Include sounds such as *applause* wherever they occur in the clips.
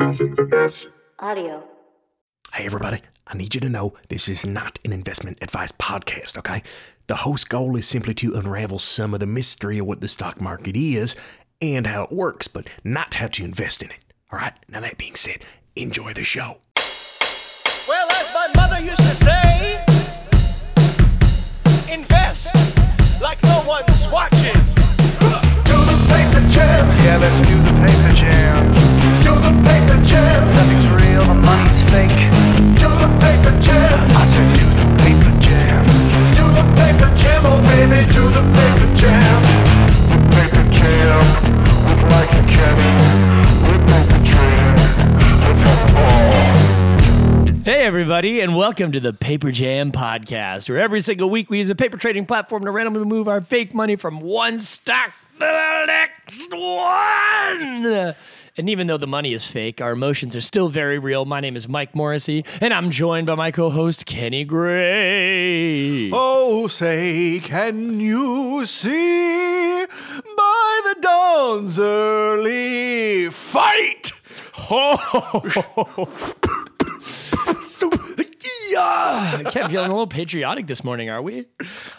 Audio. Hey, everybody, I need you to know this is not an investment advice podcast, okay? The host's goal is simply to unravel some of the mystery of what the stock market is and how it works, but not how to invest in it, all right? Now, that being said, enjoy the show. Well, as my mother used to say, invest like no one's watching. Do the paper jam. Yeah, let's do the paper jam. Do the paper jam. Nothing's real, the money's fake. Do the paper jam. I said do the paper jam. Do the paper jam, oh baby. Do the paper jam. Paper jam. With Mike and Kevin. With paper jam. Let's have a ball. Hey, everybody, and welcome to the Paper Jam Podcast, where every single week we use a paper trading platform to randomly move our fake money from one stock to the next one. And even though the money is fake, our emotions are still very real. My name is Mike Morrissey, and I'm joined by my co host, Kenny Gray. Oh, say, can you see by the dawn's early fight? so, *laughs* *laughs* yeah. Kev, feeling a little patriotic this morning, are we?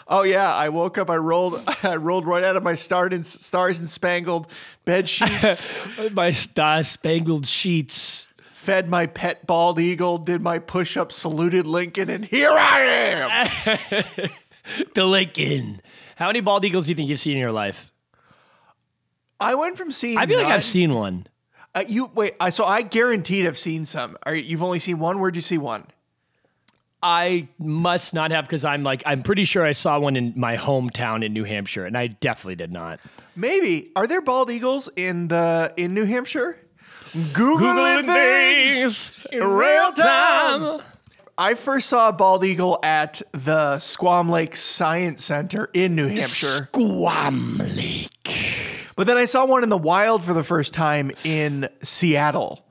Oh yeah, I woke up. I rolled. *laughs* I rolled right out of my starred stars and spangled bed sheets. *laughs* my star spangled sheets. fed my pet bald eagle. Did my push up. Saluted Lincoln, and here I am. *laughs* The Lincoln. How many bald eagles do you think you've seen in your life? I went from seeing. I feel like I've seen one. Uh, you wait. I so I guaranteed I've seen some. Are you- you've only seen one? Where'd you see one? I must not have because I'm like I'm pretty sure I saw one in my hometown in New Hampshire, and I definitely did not. Maybe. Are there bald eagles in the in New Hampshire? Googling, things in real time. I first saw a bald eagle at the Squam Lake Science Center in New Hampshire. Squam Lake. But then I saw one in the wild for the first time in Seattle,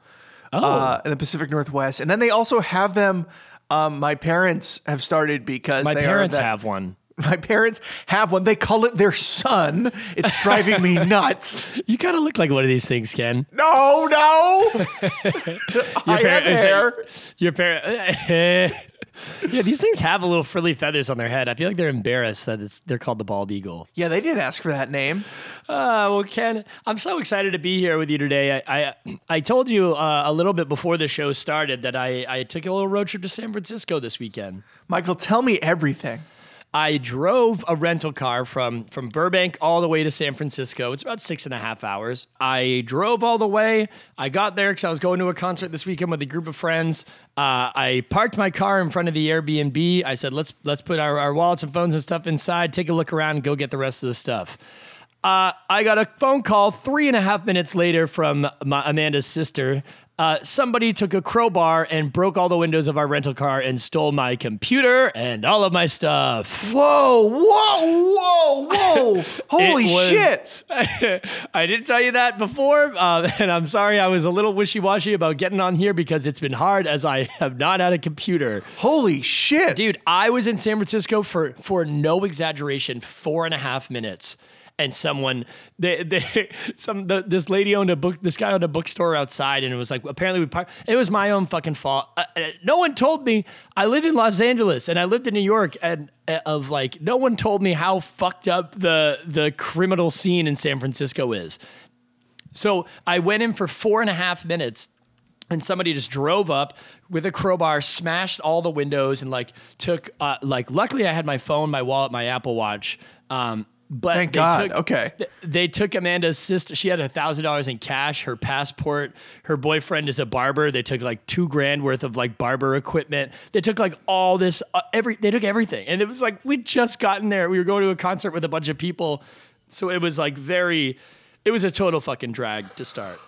uh, in the Pacific Northwest. And then they also have them. Um, my parents have started because My they parents are the- have one. *laughs* My parents have one. They call it their son. It's driving me *laughs* nuts. You kind of look like one of these things, Ken. No, no. *laughs* I have is hair. Your parent. *laughs* yeah, these things have a little frilly feathers on their head. I feel like they're embarrassed that it's they're called the bald eagle. Yeah, they didn't ask for that name. Uh, well, Ken, I'm so excited to be here with you today. I I, I told you uh, a little bit before the show started that I, I took a little road trip to San Francisco this weekend. Michael, tell me everything. I drove a rental car from from Burbank all the way to San Francisco. It's about six and a half hours. I drove all the way. I got there because I was going to a concert this weekend with a group of friends. Uh, I parked my car in front of the Airbnb. I said, "Let's let's put our, our wallets and phones and stuff inside. Take a look around and go get the rest of the stuff." Uh, I got a phone call three and a half minutes later from my, Amanda's sister. Uh, somebody took a crowbar and broke all the windows of our rental car and stole my computer and all of my stuff. Whoa, whoa, whoa, whoa. *laughs* Holy was- shit. *laughs* I didn't tell you that before, uh, *laughs* and I'm sorry I was a little wishy washy about getting on here because it's been hard as I have not had a computer. Holy shit. Dude, I was in San Francisco for for no exaggeration, four and a half minutes. And someone, they, they, *laughs* some, the, this lady owned a book. This guy owned a bookstore outside, and it was like apparently we. Par- it was my own fucking fault. Uh, uh, no one told me. I live in Los Angeles, and I lived in New York, and uh, of like no one told me how fucked up the the criminal scene in San Francisco is. So I went in for four and a half minutes and somebody just drove up with a crowbar, smashed all the windows, and like took uh, like. Luckily, I had my phone, my wallet, my Apple Watch. Um, but Thank they God. Took, Okay. th- They took Amanda's sister. She had a thousand dollars in cash, her passport. Her boyfriend is a barber. They took like two grand worth of like barber equipment. They took like all this. Uh, every they took everything, and it was like we'd just gotten there. We were going to a concert with a bunch of people, so it was like very. It was a total fucking drag to start.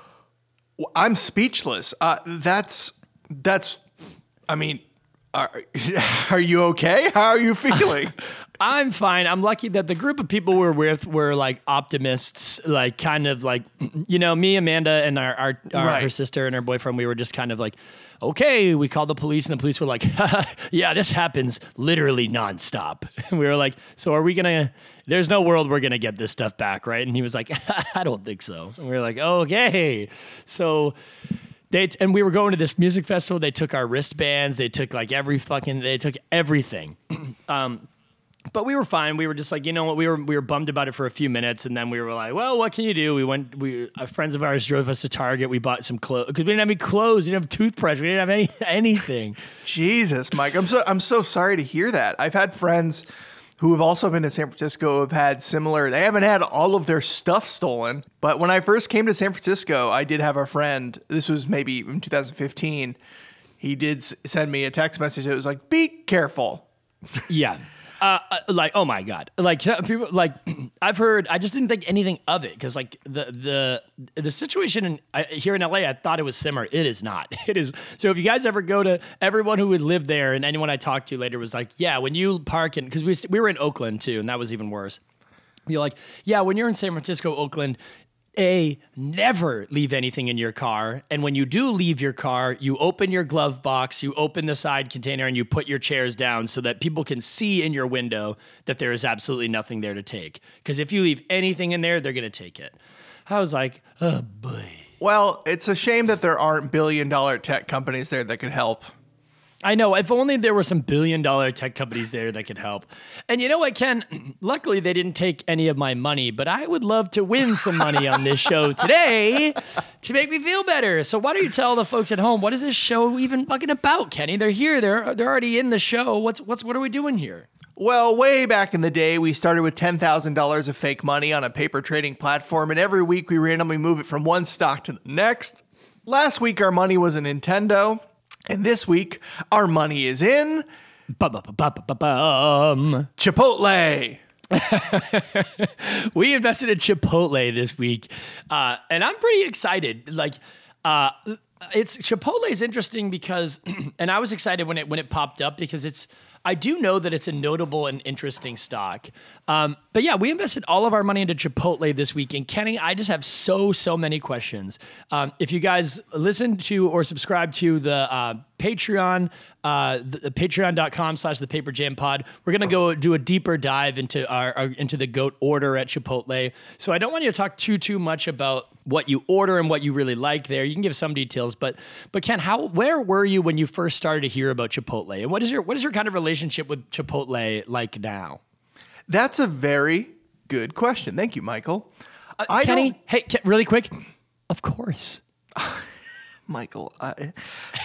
I'm speechless. Uh, that's, that's, I mean, are, *laughs* are you okay? How are you feeling? *laughs* I'm fine. I'm lucky that the group of people we're with were like optimists, like kind of like, you know, me, Amanda, and our, our, our Right. her sister and her boyfriend. We were just kind of like, okay. We called the police, and the police were like, *laughs* yeah, this happens literally nonstop. And *laughs* we were like, so are we gonna? There's no world we're gonna get this stuff back, right? And he was like, *laughs* I don't think so. And we were like, okay. So they and we were going to this music festival. They took our wristbands. They took like every fucking. They took everything. *clears throat* um, but we were fine. We were just like, you know what? We were we were bummed about it for a few minutes, and then we were like, well, what can you do? We went. We friends of ours drove us to Target. We bought some clothes because we didn't have any clothes. We didn't have toothbrush. We didn't have any *laughs* anything. Jesus, Mike, I'm so I'm so sorry to hear that. I've had friends who have also been to San Francisco have had similar. They haven't had all of their stuff stolen, but when I first came to San Francisco, I did have a friend. This was maybe in 2015. He did send me a text message. It was like, "Be careful." Yeah. Uh, uh, like oh my god. Like people like *clears throat* i've heard i just didn't think anything of it because like the the the situation in, here in la i thought it was similar. It is not. *laughs* It is so if you guys ever go to everyone who would live there and anyone i talked to later was like yeah when you park in because we, we were in oakland too and that was even worse. You're like, yeah, when you're in San Francisco, Oakland, A, never leave anything in your car. And when you do leave your car, you open your glove box, you open the side container, and you put your chairs down so that people can see in your window that there is absolutely nothing there to take. Because if you leave anything in there, they're going to take it. I was like, oh boy. Well, it's a shame that there aren't billion dollar tech companies there that could help. I know. If only there were some billion dollar tech companies there that could help. And you know what, Ken? *clears throat* Luckily, they didn't take any of my money, but I would love to win some money on this *laughs* show today to make me feel better. So why don't you tell the folks at home what is this show even fucking about, Kenny? They're here. They're they're already in the show. What's what's what are we doing here? Well, way back in the day, we started with $10,000 of fake money on a paper trading platform, and every week we randomly move it from one stock to the next. Last week, our money was a Nintendo, and this week, our money is in Ba-ba-ba-ba-ba-bum. Chipotle. *laughs* we invested in Chipotle this week, uh, and I'm pretty excited. Like, uh, it's Chipotle is interesting because, *clears throat* and I was excited when it when it popped up because it's. I do know that it's a notable and interesting stock. Um, but yeah, we invested all of our money into Chipotle this week. And Kenny, I just have so, so many questions. Um, if you guys listen to or subscribe to the uh, Patreon, uh, the, the patreon.com slash the paper jam pod, we're going to go do a deeper dive into our, our, into the goat order at Chipotle. So I don't want you to talk too, too much about what you order and what you really like there. You can give some details, but, but Ken, how, where were you when you first started to hear about Chipotle and what is your, what is your kind of relationship with Chipotle like now? That's a very good question. Thank you, Michael. Uh, I Kenny, don't- hey, really quick. Of course. *laughs* Michael, I,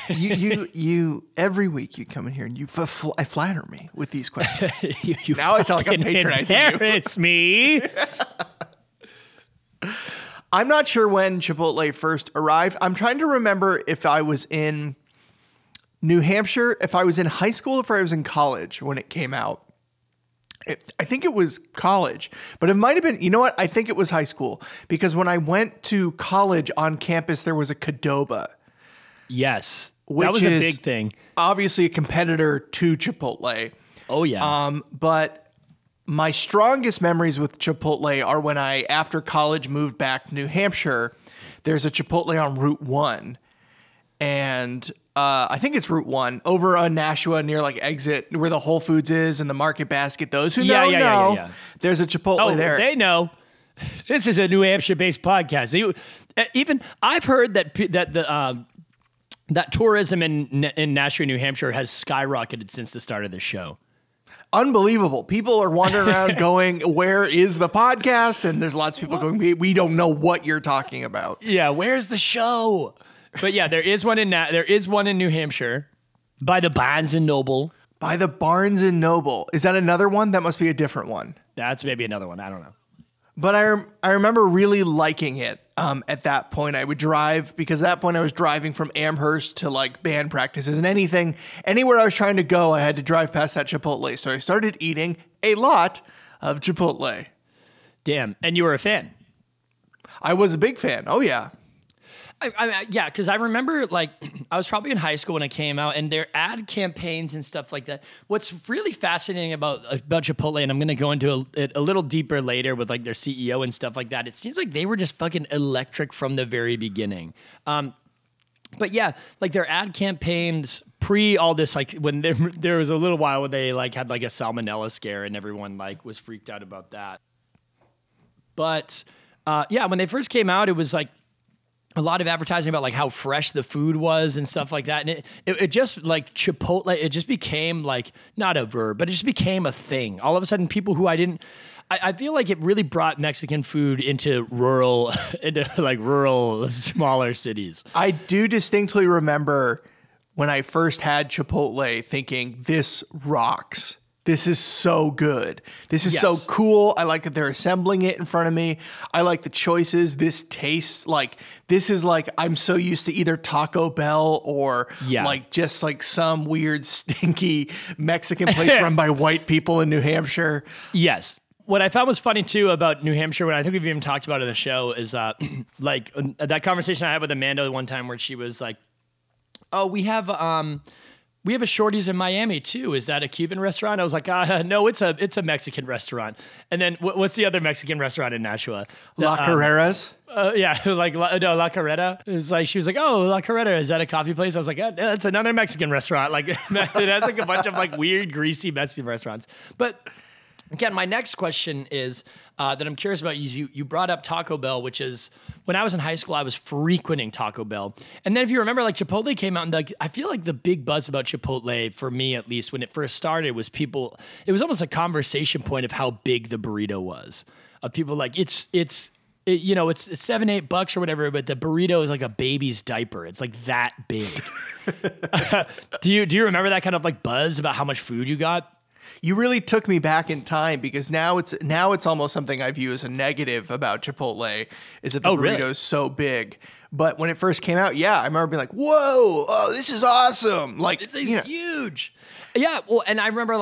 you, you, you, every week you come in here and you fl- I flatter me with these questions. *laughs* you, you Now I sound like I'm patronizing you. me. *laughs* I'm not sure when Chipotle first arrived. I'm trying to remember if I was in New Hampshire, if I was in high school, if I was in college when it came out. It, I think it was college, but it might have been, you know what? I think it was high school because when I went to college on campus, there was a Qdoba, yes, which that was is a big thing. obviously a competitor to Chipotle. Oh yeah. Um, but my strongest memories with Chipotle are when I, after college, moved back to New Hampshire. There's a Chipotle on Route One, and uh, I think it's Route One over on Nashua near like exit where the Whole Foods is and the Market Basket. Those who Yeah, know yeah, yeah, know. yeah. There's a Chipotle oh, there. they know. *laughs* This is a New Hampshire-based podcast. So you, uh, even I've heard that that the um, that tourism in in Nashua, New Hampshire, has skyrocketed since the start of this show. Unbelievable. People are wandering around *laughs* going, "Where is the podcast?" And there's lots of people going, "We, we don't know what you're talking about." Yeah, where's the show? But yeah, there is one in Na- there is one in New Hampshire by the Barnes and Noble. By the Barnes and Noble. Is that another one? That must be a different one. That's maybe another one. I don't know. But I, rem- I remember really liking it um, at that point. I would drive because at that point I was driving from Amherst to like band practices and anything, anywhere I was trying to go, I had to drive past that Chipotle. So I started eating a lot of Chipotle. Damn, and you were a fan. I was a big fan. Oh, yeah. I, I, yeah, because I remember like *clears throat* I was probably in high school when it came out, and their ad campaigns and stuff like that. What's really fascinating about about Chipotle, and I'm going to go into a, it a little deeper later with like their CEO and stuff like that. It seems like they were just fucking electric from the very beginning. Um, but yeah, like their ad campaigns pre all this, like when there *laughs* there was a little while where they like had like a salmonella scare, and everyone like was freaked out about that. But uh, yeah, when they first came out, it was like a lot of advertising about like how fresh the food was and stuff like that. And it, it, it just like Chipotle, it just became like not a verb, but it just became a thing. All of a sudden, people who I didn't, I, I feel like it really brought Mexican food into rural, *laughs* into like rural, smaller cities. I do distinctly remember when I first had Chipotle thinking, this rocks. This is so good. This is so cool. I like that they're assembling it in front of me. I like the choices. This tastes like this is like I'm so used to either Taco Bell or Yeah. like just like some weird stinky Mexican place *laughs* run by white people in New Hampshire. Yes. What I found was funny too about New Hampshire, when I think we've even talked about in the show, is uh, *clears throat* like uh, that conversation I had with Amanda one time where she was like, "Oh, we have um, we have a Shorties in Miami too. Is that a Cuban restaurant?" I was like, uh, "No, it's a it's a Mexican restaurant." And then wh- what's the other Mexican restaurant in Nashua? La Carreras. Uh, yeah, *laughs* like La, no, La Carreta. It's like she was like, "Oh, La Carreta, is that a coffee place?" I was like, "Yeah, that's another Mexican restaurant." Like *laughs* it has like a bunch of like weird, greasy Mexican restaurants. But again, my next question is uh, that I'm curious about. You you brought up Taco Bell, which is when I was in high school, I was frequenting Taco Bell. And then if you remember, like Chipotle came out, and like I feel like the big buzz about Chipotle for me, at least when it first started, was people. It was almost a conversation point of how big the burrito was. Of people like it's it's it, you know, it's seven, eight bucks or whatever, but the burrito is like a baby's diaper. It's like that big. *laughs* *laughs* do you do you remember that kind of like buzz about how much food you got? You really took me back in time because now it's now it's almost something I view as a negative about Chipotle is that the Oh, burrito really? is so big. But when it first came out, yeah, I remember being like, "Whoa, oh, this is awesome!" Like, It's you know, huge. Yeah, well, and I remember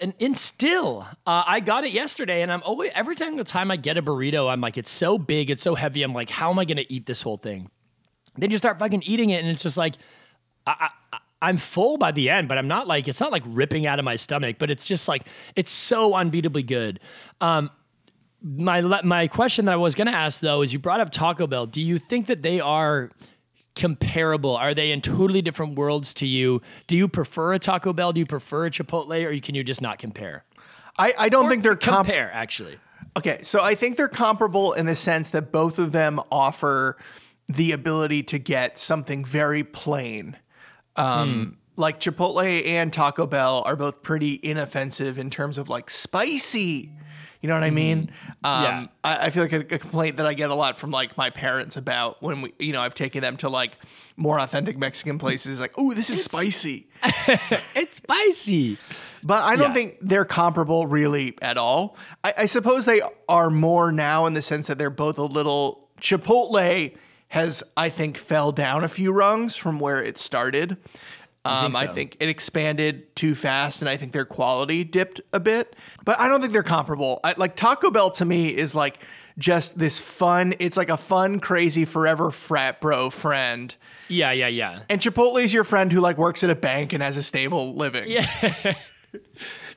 and, and still, uh, I got it yesterday, and I'm always every single time I get a burrito, I'm like, it's so big, it's so heavy. I'm like, how am I gonna eat this whole thing? Then you start fucking eating it, and it's just like, I, I'm full by the end, but I'm not like it's not like ripping out of my stomach, but it's just like it's so unbeatably good. Um, my my question that I was gonna ask though is you brought up Taco Bell. Do you think that they are comparable? Are they in totally different worlds to you? Do you prefer a Taco Bell? Do you prefer a Chipotle, or can you just not compare? I, I don't Or think they're comp- compare actually. Okay, so I think they're comparable in the sense that both of them offer the ability to get something very plain. Um, Like Chipotle and Taco Bell are both pretty inoffensive in terms of like spicy. You know what I mean? Um, Yeah. I, I feel like a, a complaint that I get a lot from like my parents about when we, you know, I've taken them to like more authentic Mexican places. Like, oh, this is spicy. *laughs* It's spicy. But I don't Yeah. think they're comparable really at all. I, I suppose they are more now in the sense that they're both a little. Chipotle has, I think, fell down a few rungs from where it started. Um, I so? think it expanded too fast, and I think their quality dipped a bit. But I don't think they're comparable. I, like Taco Bell to me is like just this fun. It's like a fun, crazy, forever frat bro friend. Yeah, yeah, yeah. And Chipotle is your friend who like works at a bank and has a stable living. Yeah. *laughs*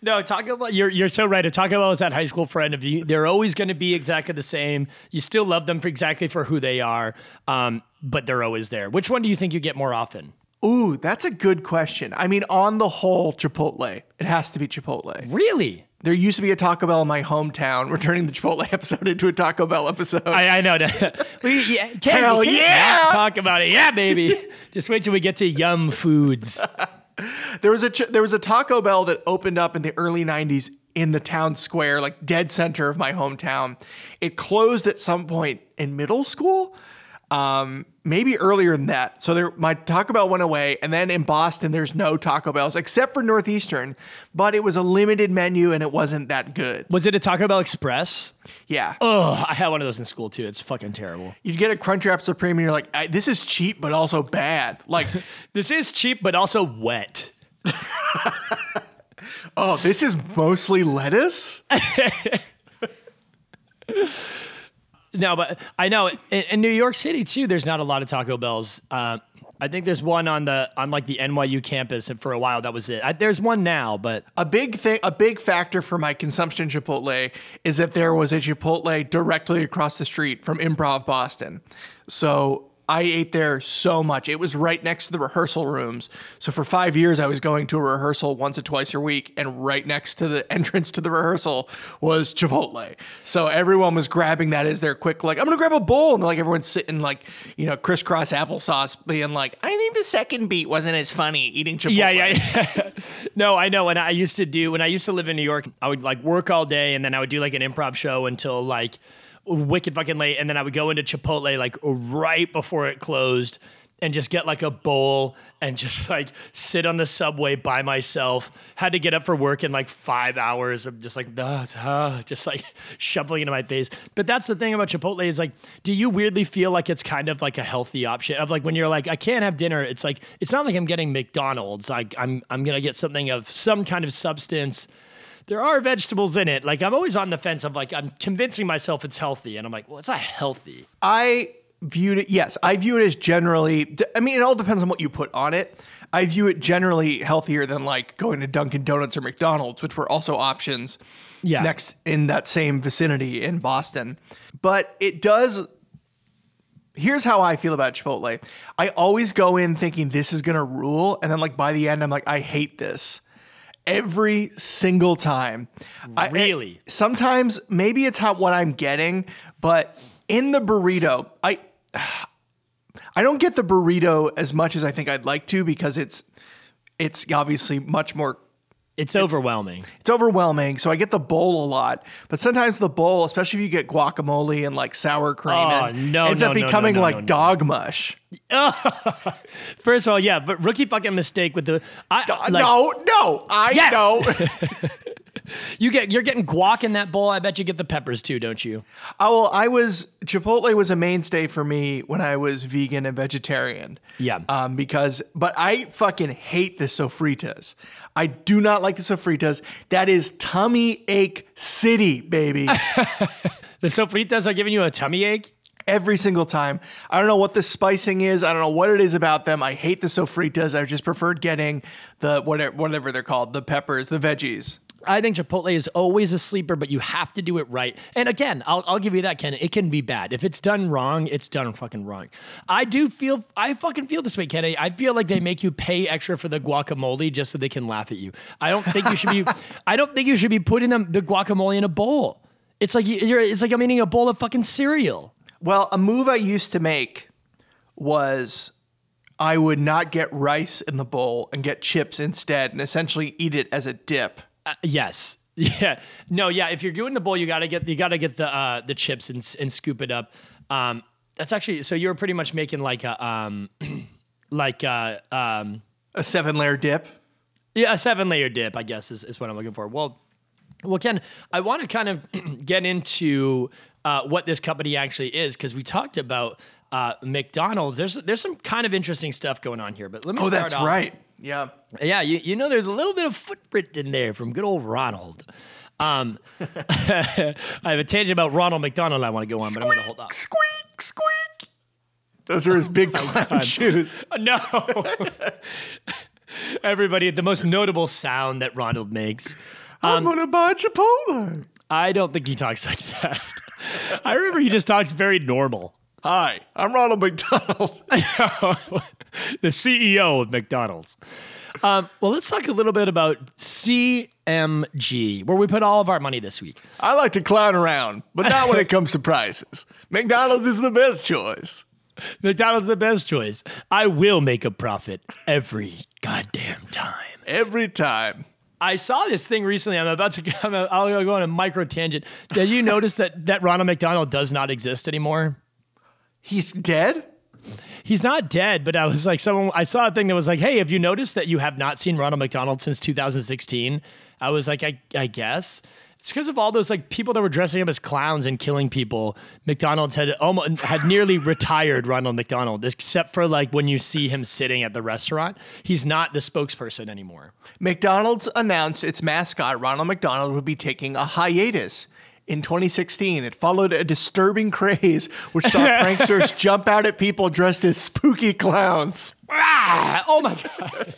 No, Taco Bell. You're you're so right. A Taco Bell is that high school friend of you. They're always going to be exactly the same. You still love them for exactly for who they are, um, but they're always there. Which one do you think you get more often? Ooh, that's a good question. I mean, on the whole, Chipotle. It has to be Chipotle. Really? There used to be a Taco Bell in my hometown. We're turning the Chipotle *laughs* episode into a Taco Bell episode. I, I know. that. *laughs* we, yeah, can't- Hell we yeah! Talk about it. Yeah, baby. *laughs* Just wait till we get to Yum Foods. *laughs* there was a ch- there was a Taco Bell that opened up in the early '90s in the town square, like dead center of my hometown. It closed at some point in middle school, um, maybe earlier than that. So there, my Taco Bell went away, and then in Boston, there's no Taco Bells except for Northeastern, but it was a limited menu and it wasn't that good. Was it a Taco Bell Express? Yeah. Oh, I had one of those in school too. It's fucking terrible. You'd get a Crunchwrap Supreme, and you're like, I, "This is cheap, but also bad." Like, *laughs* This is cheap, but also wet. *laughs* oh, this is mostly lettuce. *laughs* No, but I know in, in New York City too. There's not a lot of Taco Bells. Uh, I think there's one on the on like the NYU campus, and for a while that was it. I, there's one now, but A big thing, a big factor for my consumption Chipotle is that there was a Chipotle directly across the street from Improv Boston. So I ate there so much. It was right next to the rehearsal rooms. So for five years, I was going to a rehearsal once or twice a week, and right next to the *laughs* entrance to the rehearsal was Chipotle. So everyone was grabbing that as their quick, like, I'm gonna grab a bowl, and like everyone's sitting like, you know, crisscross applesauce, being like, I think the second beat wasn't as funny eating Chipotle. Yeah, yeah, yeah. *laughs* no, I know. When I used to do, when I used to live in New York, I would like work all day and then I would do like an improv show until like wicked fucking late. And then I would go into Chipotle like right before it closed and just get like a bowl and *laughs* just like sit on the subway by myself. Had to get up for work in like five hours of just like, "Ah, ah," *laughs* just like *laughs* shoveling into my face. But that's the thing about Chipotle is like, do you weirdly feel like it's kind of like a healthy option of like when you're like, I can't have dinner. It's like, it's not like I'm getting McDonald's. Like I'm, I'm going to get something of some kind of substance. There are vegetables in it. Like I'm always on the fence of like, I'm convincing myself it's healthy. And I'm like, well, it's not healthy. I viewed it, yes, I view it as generally, I mean, it all depends on what you put on it. I view it generally healthier than like going to Dunkin' Donuts or McDonald's, which were also options Yeah. next in that same vicinity in Boston. But it does. Here's how I feel about Chipotle. I always go in thinking this is gonna rule, and then like by the end, I'm like, I hate this. Every single time. I- Really? sometimes maybe it's how what I'm getting, but in the burrito, I I don't get the burrito as much as I think I'd like to because it's it's obviously much more It's, overwhelming. it's overwhelming. So I get the bowl a lot, but sometimes the bowl, especially if you get guacamole and like sour cream, Oh, and no, ends no, up no, becoming no, like dog mush. *laughs* First of all, yeah, but rookie fucking mistake with the I, like, no, no, I Yes! know. *laughs* *laughs* *laughs* You get you're getting guac in that bowl. I bet you get the peppers too, don't you? oh, well, I was Chipotle was a mainstay for me when I was vegan and vegetarian. Yeah. Um, because but I fucking hate the sofritas. I do not like the sofritas. That is tummy ache city, baby. *laughs* The sofritas are giving you a tummy ache. every single time. I don't know what the spicing is. I don't know what it is about them. I hate the sofritas. I just preferred getting the whatever, whatever they're called, the peppers, the veggies. I think Chipotle is always a sleeper, but you have to do it right. And again, I'll, I'll give you that, Ken. It can be bad. If it's done wrong, it's done fucking wrong. I do feel, I fucking feel this way, Kenny. I feel like they make you pay extra for the guacamole just so they can laugh at you. I don't think you should be, *laughs* I don't think you should be putting them, the guacamole in a bowl. It's like you- you're, it's like I'm eating a bowl of fucking cereal. Well, a move I used to make was I would not get rice in the bowl and get chips instead and essentially eat it as a dip. Uh, yes. *laughs* Yeah. No. Yeah. If you're doing the bowl, you gotta get you gotta get the uh, the chips and and scoop it up. Um, that's actually so you were pretty much making like a um, *clears throat* like uh um, A seven layer dip. yeah a seven layer dip. I guess is, is what I'm looking for. Well, well, Ken, I want to kind of *clears throat* get into uh, what this company actually is because we talked about uh, McDonald's. There's there's some kind of interesting stuff going on here, but let me. Oh, that's off- right. Yeah. yeah, you, you know, there's a little bit of footprint in there from good old Ronald. Um, *laughs* I have a tangent about Ronald McDonald I want to go on, but I'm going to hold off. Squeak, squeak. Those are his big *laughs* clown shoes. *laughs* No. Everybody, the most notable sound that Ronald makes. I'm gonna buy Chipotle. I don't think he talks like that. I remember he just talks very normal. Hi, I'm Ronald McDonald. *laughs* the CEO of McDonald's. Um, well, let's talk a little bit about CMG, where we put all of our money this week. I like to clown around, but not when it comes to prices. McDonald's is the best choice. McDonald's is the best choice. I will make a profit every goddamn time. Every time. I saw this thing recently. I'm about to. *laughs* I'm I'll go on a micro tangent. Did you notice that that Ronald McDonald does not exist anymore? He's dead? He's not dead, but I was like, someone. I saw a thing that was like, "Hey, have you noticed that you have not seen Ronald McDonald since 2016?" I was like, "I, I guess." It's because of all those like people that were dressing up as clowns and killing people. McDonald's had almost had nearly *laughs* retired Ronald McDonald, except for like when you see him sitting at the restaurant. He's not the spokesperson anymore. McDonald's announced its mascot, Ronald McDonald, would be taking a hiatus. In 2016, it followed a disturbing craze which saw *laughs* pranksters jump out at people dressed as spooky clowns. Ah! Oh my god.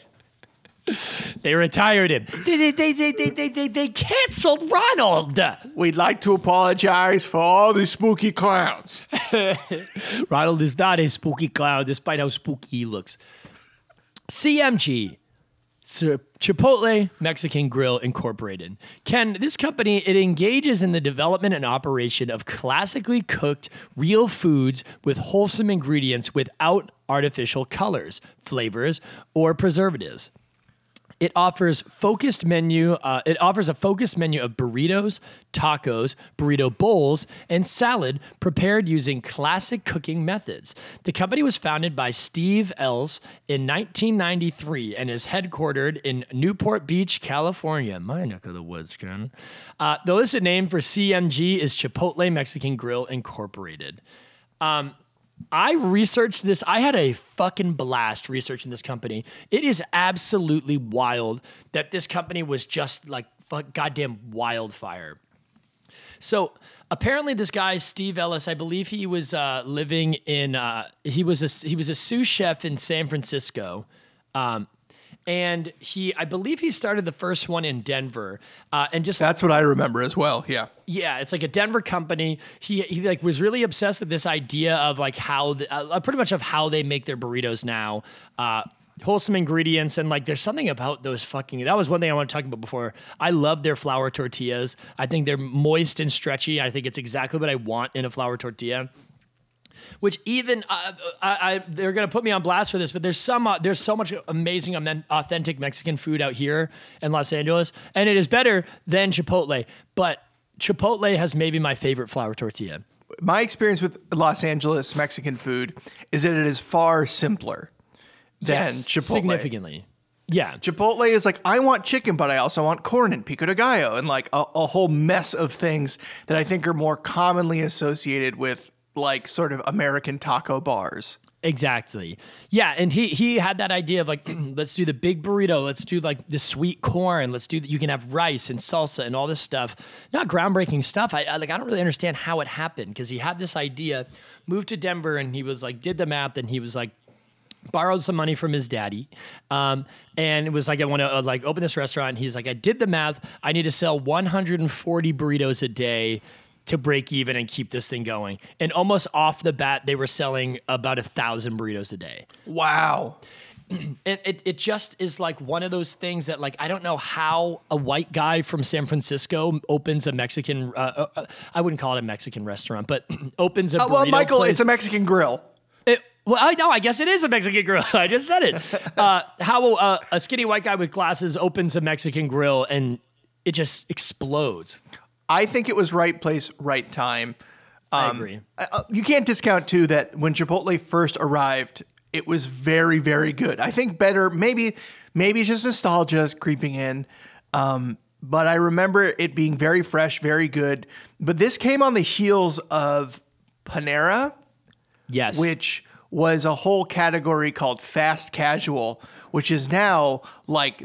They retired him. They they they they they they, they, canceled Ronald. We'd like to apologize for all the spooky clowns. *laughs* Ronald is not a spooky clown, despite how spooky he looks. CMG, Chipotle Mexican Grill Incorporated. Ken, this company it engages in the development and operation of classically cooked real foods with wholesome ingredients without artificial colors, flavors, or preservatives. It offers focused menu. Uh, it offers a focused menu of burritos, tacos, burrito bowls, and salad prepared using classic cooking methods. The company was founded by Steve Ells in 1993 and is headquartered in Newport Beach, California, my neck of the woods, Ken. Uh, the listed name for CMG is Chipotle Mexican Grill Incorporated. Um, I researched this. I had a fucking blast researching this company. It is absolutely wild that this company was just like fuck goddamn wildfire. So apparently, this guy Steve Ellis, I believe he was uh, living in. Uh, he was a he was a sous chef in San Francisco. Um, and he, I believe he started the first one in Denver, uh, and just That's what I remember as well. Yeah. yeah, it's like a Denver company. He he like was really obsessed with this idea of like how the, uh, pretty much of how they make their burritos now. Uh, wholesome ingredients and like there's something about those fucking that was one thing I want to talk about before. I love their flour tortillas. I think they're moist and stretchy. I think it's exactly what I want in a flour tortilla which even uh, I, I, they're gonna put me on blast for this, but there's some uh, there's so much amazing authentic Mexican food out here in Los Angeles, and it is better than Chipotle. But Chipotle has maybe my favorite flour tortilla. My experience with Los Angeles Mexican food is that it is far simpler than Yes, Chipotle. significantly. Yeah, Chipotle is like, I want chicken, but I also want corn and pico de gallo and like a, a whole mess of things that I think are more commonly associated with like sort of American taco bars. Exactly. Yeah, and he he had that idea of like, *clears throat* let's do the big burrito, let's do like the sweet corn, let's do you can have rice and salsa and all this stuff. Not groundbreaking stuff. I, I like I don't really understand how it happened because he had this idea, moved to Denver, and he was like did the math, and he was like borrowed some money from his daddy um, and it was like i want to uh, like open this restaurant and he's like i did the math i need to sell 140 burritos a day to break even and keep this thing going and almost off the bat they were selling about a thousand burritos a day Wow. it, it, it just is like one of those things that like i don't know how a white guy from san francisco opens a mexican uh, uh, i wouldn't call it a mexican restaurant but *clears throat* opens a Uh, well, Michael, place. it's a Mexican grill. It, well, I know. I guess it is a Mexican grill. *laughs* I just said it. *laughs* Uh, how uh, a skinny white guy with glasses opens a Mexican grill and it just explodes. I think it was right place, right time. I agree. Uh, you can't discount too that when Chipotle first arrived, it was very, very good. I think better, maybe, maybe it's just nostalgia is creeping in. Um, but I remember it being very fresh, very good. But this came on the heels of Panera, Yes. which was a whole category called fast casual, which is now like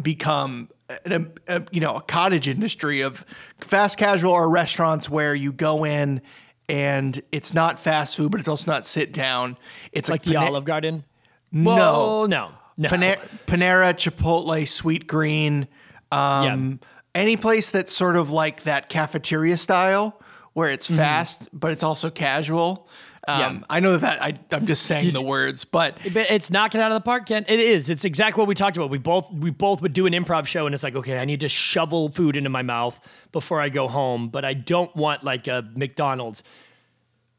become a, a- um, um, you know a cottage industry of fast casual or restaurants where you go in and it's not fast food, but it's also not sit down. It's like the Pane- Olive Garden. No. Well, no, no. Pane- Panera, Chipotle, Sweetgreen, um, any place that's sort of like that cafeteria style where it's mm-hmm. fast, but it's also casual. Um. Yeah. I know that I, I'm just saying the words, but it's knocking it out of the park, Ken. It is. It's exactly what we talked about. We both we both would do an improv show, and it's like, okay, I need to shovel food into my mouth before I go home, but I don't want like a McDonald's.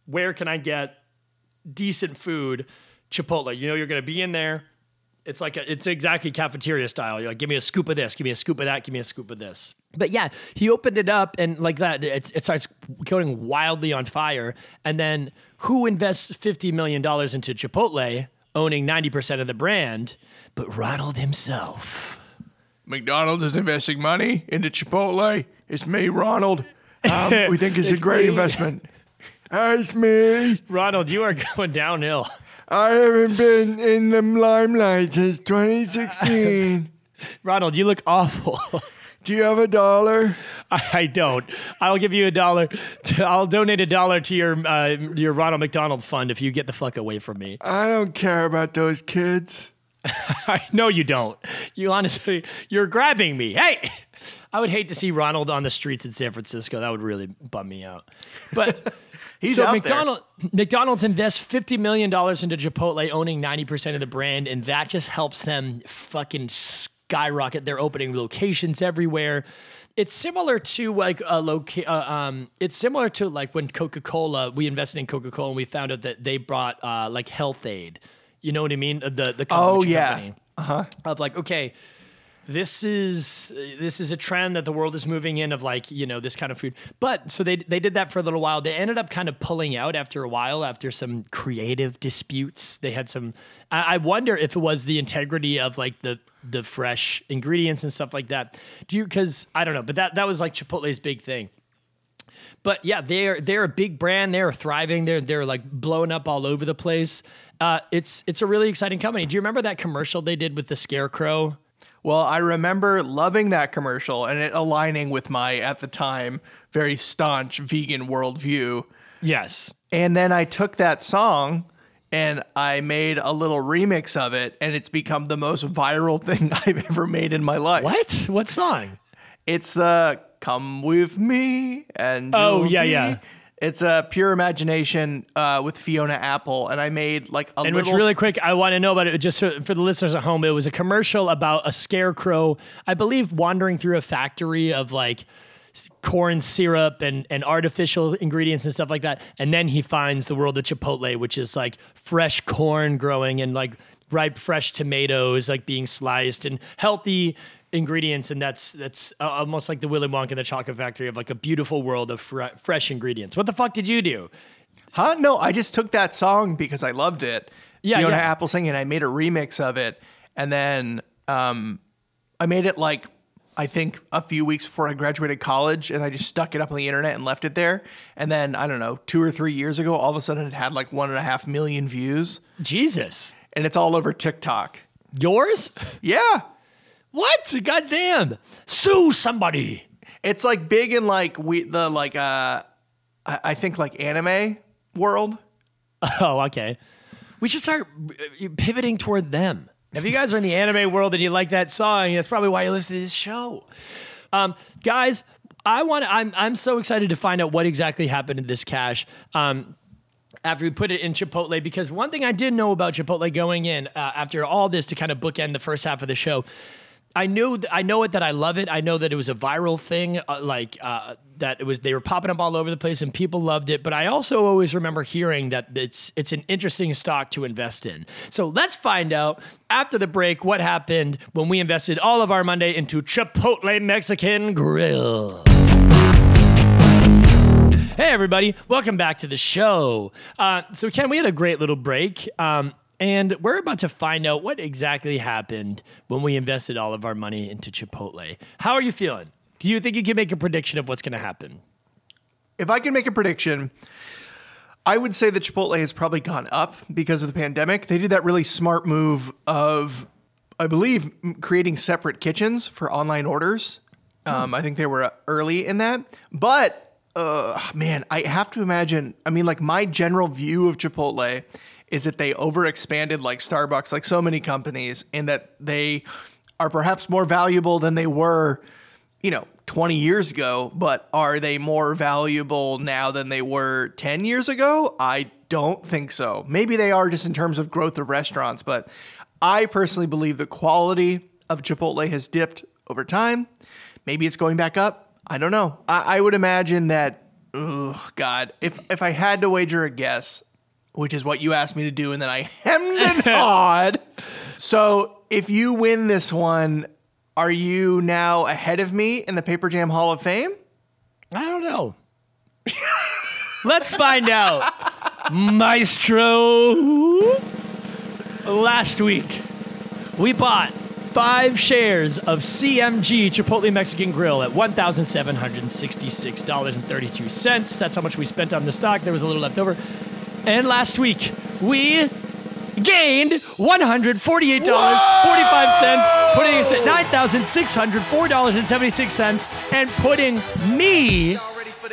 Where can I get decent food? Chipotle. You know, you're gonna be in there. It's like a, it's exactly cafeteria style. You're like, give me a scoop of this, give me a scoop of that, give me a scoop of this. But yeah, he opened it up and like that, it, it starts going wildly on fire. And then who invests fifty million dollars into Chipotle, owning ninety percent of the brand? But Ronald himself. McDonald's is investing money into Chipotle. It's me, Ronald. *laughs* Um, we think it's, a great me. investment. It's me. Ronald, you are *laughs* going downhill. I haven't been in the limelight since 2016. *laughs* Ronald, you look awful. Do you have a dollar? I I don't. I'll give you a dollar. To, I'll donate a dollar to your uh, your Ronald McDonald fund if you get the fuck away from me. I don't care about those kids. *laughs* no, you don't. You honestly, you're grabbing me. Hey, I would hate to see Ronald on the streets in San Francisco. That would really bum me out. But *laughs* He's so McDonald, McDonald's invests fifty million dollars into Chipotle, owning ninety percent of the brand, and that just helps them fucking skyrocket. They're opening locations everywhere. It's similar to like a loca- uh, um, It's similar to like when Coca Cola. We invested in Coca Cola, and we found out that they brought uh, like Health Aid. You know what I mean? The the Oh, yeah. company of like okay this is this is a trend that the world is moving in of like you know this kind of food but so they they did that for a little while they ended up kind of pulling out after a while after some creative disputes they had some i, I wonder if it was the integrity of like the the fresh ingredients and stuff like that do you because i don't know but that that was like chipotle's big thing but yeah, they're they're a big brand. They're thriving. They're they're like blowing up all over the place. Uh, it's it's a really exciting company. Do you remember that commercial they did with the scarecrow? Well, I remember loving that commercial and it aligning with my, at the time, very staunch vegan worldview. Yes. And then I took that song and I made a little remix of it, and it's become the most viral *laughs* thing I've ever made in my life. What? What song? It's the "Come with Me" and Oh, yeah, yeah. It's a pure imagination uh, with Fiona Apple, and I made like a And little. which really quick, I want to know about it just for, for the listeners at home. It was a commercial about a scarecrow, I believe, wandering through a factory of like corn syrup and, and artificial ingredients and stuff like that. And then he finds the world of Chipotle, which is like fresh corn growing and like ripe fresh tomatoes like being sliced and healthy ingredients and that's that's uh, almost like the Willy Wonka and the Chocolate Factory of like a beautiful world of fre- fresh ingredients. What the fuck did you do? Huh? No, I just took that song because I loved it. Yeah, Fiona yeah. Apple singing. I made a remix of it, and then um, I made it like I think a few weeks before I graduated college, and I just stuck it up on the internet and left it there. And then I don't know, two or three years ago, all of a sudden it had like one and a half million views, Jesus. and it's all over TikTok. Yours? Yeah, What? Goddamn. Sue somebody. it's like big in like we the like uh, I, I think like anime world. *laughs* Oh, okay. We should start uh, pivoting toward them. If you guys are in the anime world and you like that song, that's probably why you listen to this show. Um, guys, I want I'm, I'm so excited to find out what exactly happened to this cash. Um, after we put it in Chipotle, because one thing I did know about Chipotle going in uh, after all this to kind of bookend the first half of the show, I knew th- I know it that I love it. I know that it was a viral thing, uh, like uh, that it was they were popping up all over the place and people loved it. But I also always remember hearing that it's it's an interesting stock to invest in. So let's find out after the break what happened when we invested all of our Monday into Chipotle Mexican Grill. Hey, everybody. Welcome back to the show. Uh, so, Ken, we had a great little break. Um, and we're about to find out what exactly happened when we invested all of our money into Chipotle. How are you feeling? Do you think you can make a prediction of what's going to happen? if I can make a prediction, I would say that Chipotle has probably gone up because of the pandemic. They did that really smart move of, I believe, creating separate kitchens for online orders. Um, I think they were uh, early in that. But, uh, man, I have to imagine, I mean, like my general view of Chipotle is that they overexpanded like Starbucks, like so many companies, and that they are perhaps more valuable than they were you know, 20 years ago, but are they more valuable now than they were 10 years ago? I don't think so. Maybe they are just in terms of growth of restaurants, but I personally believe the quality of Chipotle has dipped over time. Maybe it's going back up. I don't know. I, I would imagine that, oh God, if, if I had to wager a guess, which is what you asked me to do, and then I *laughs* hemmed and hawed. So if you win this one, are you now ahead of me in the Paper Jam Hall of Fame? I don't know. Let's find out. Maestro. Last week, we bought five shares of CMG Chipotle Mexican Grill at $1,766.32. That's how much we spent on the stock. There was a little left over. And last week, we gained $148.45, putting us at $9,604.76, and putting me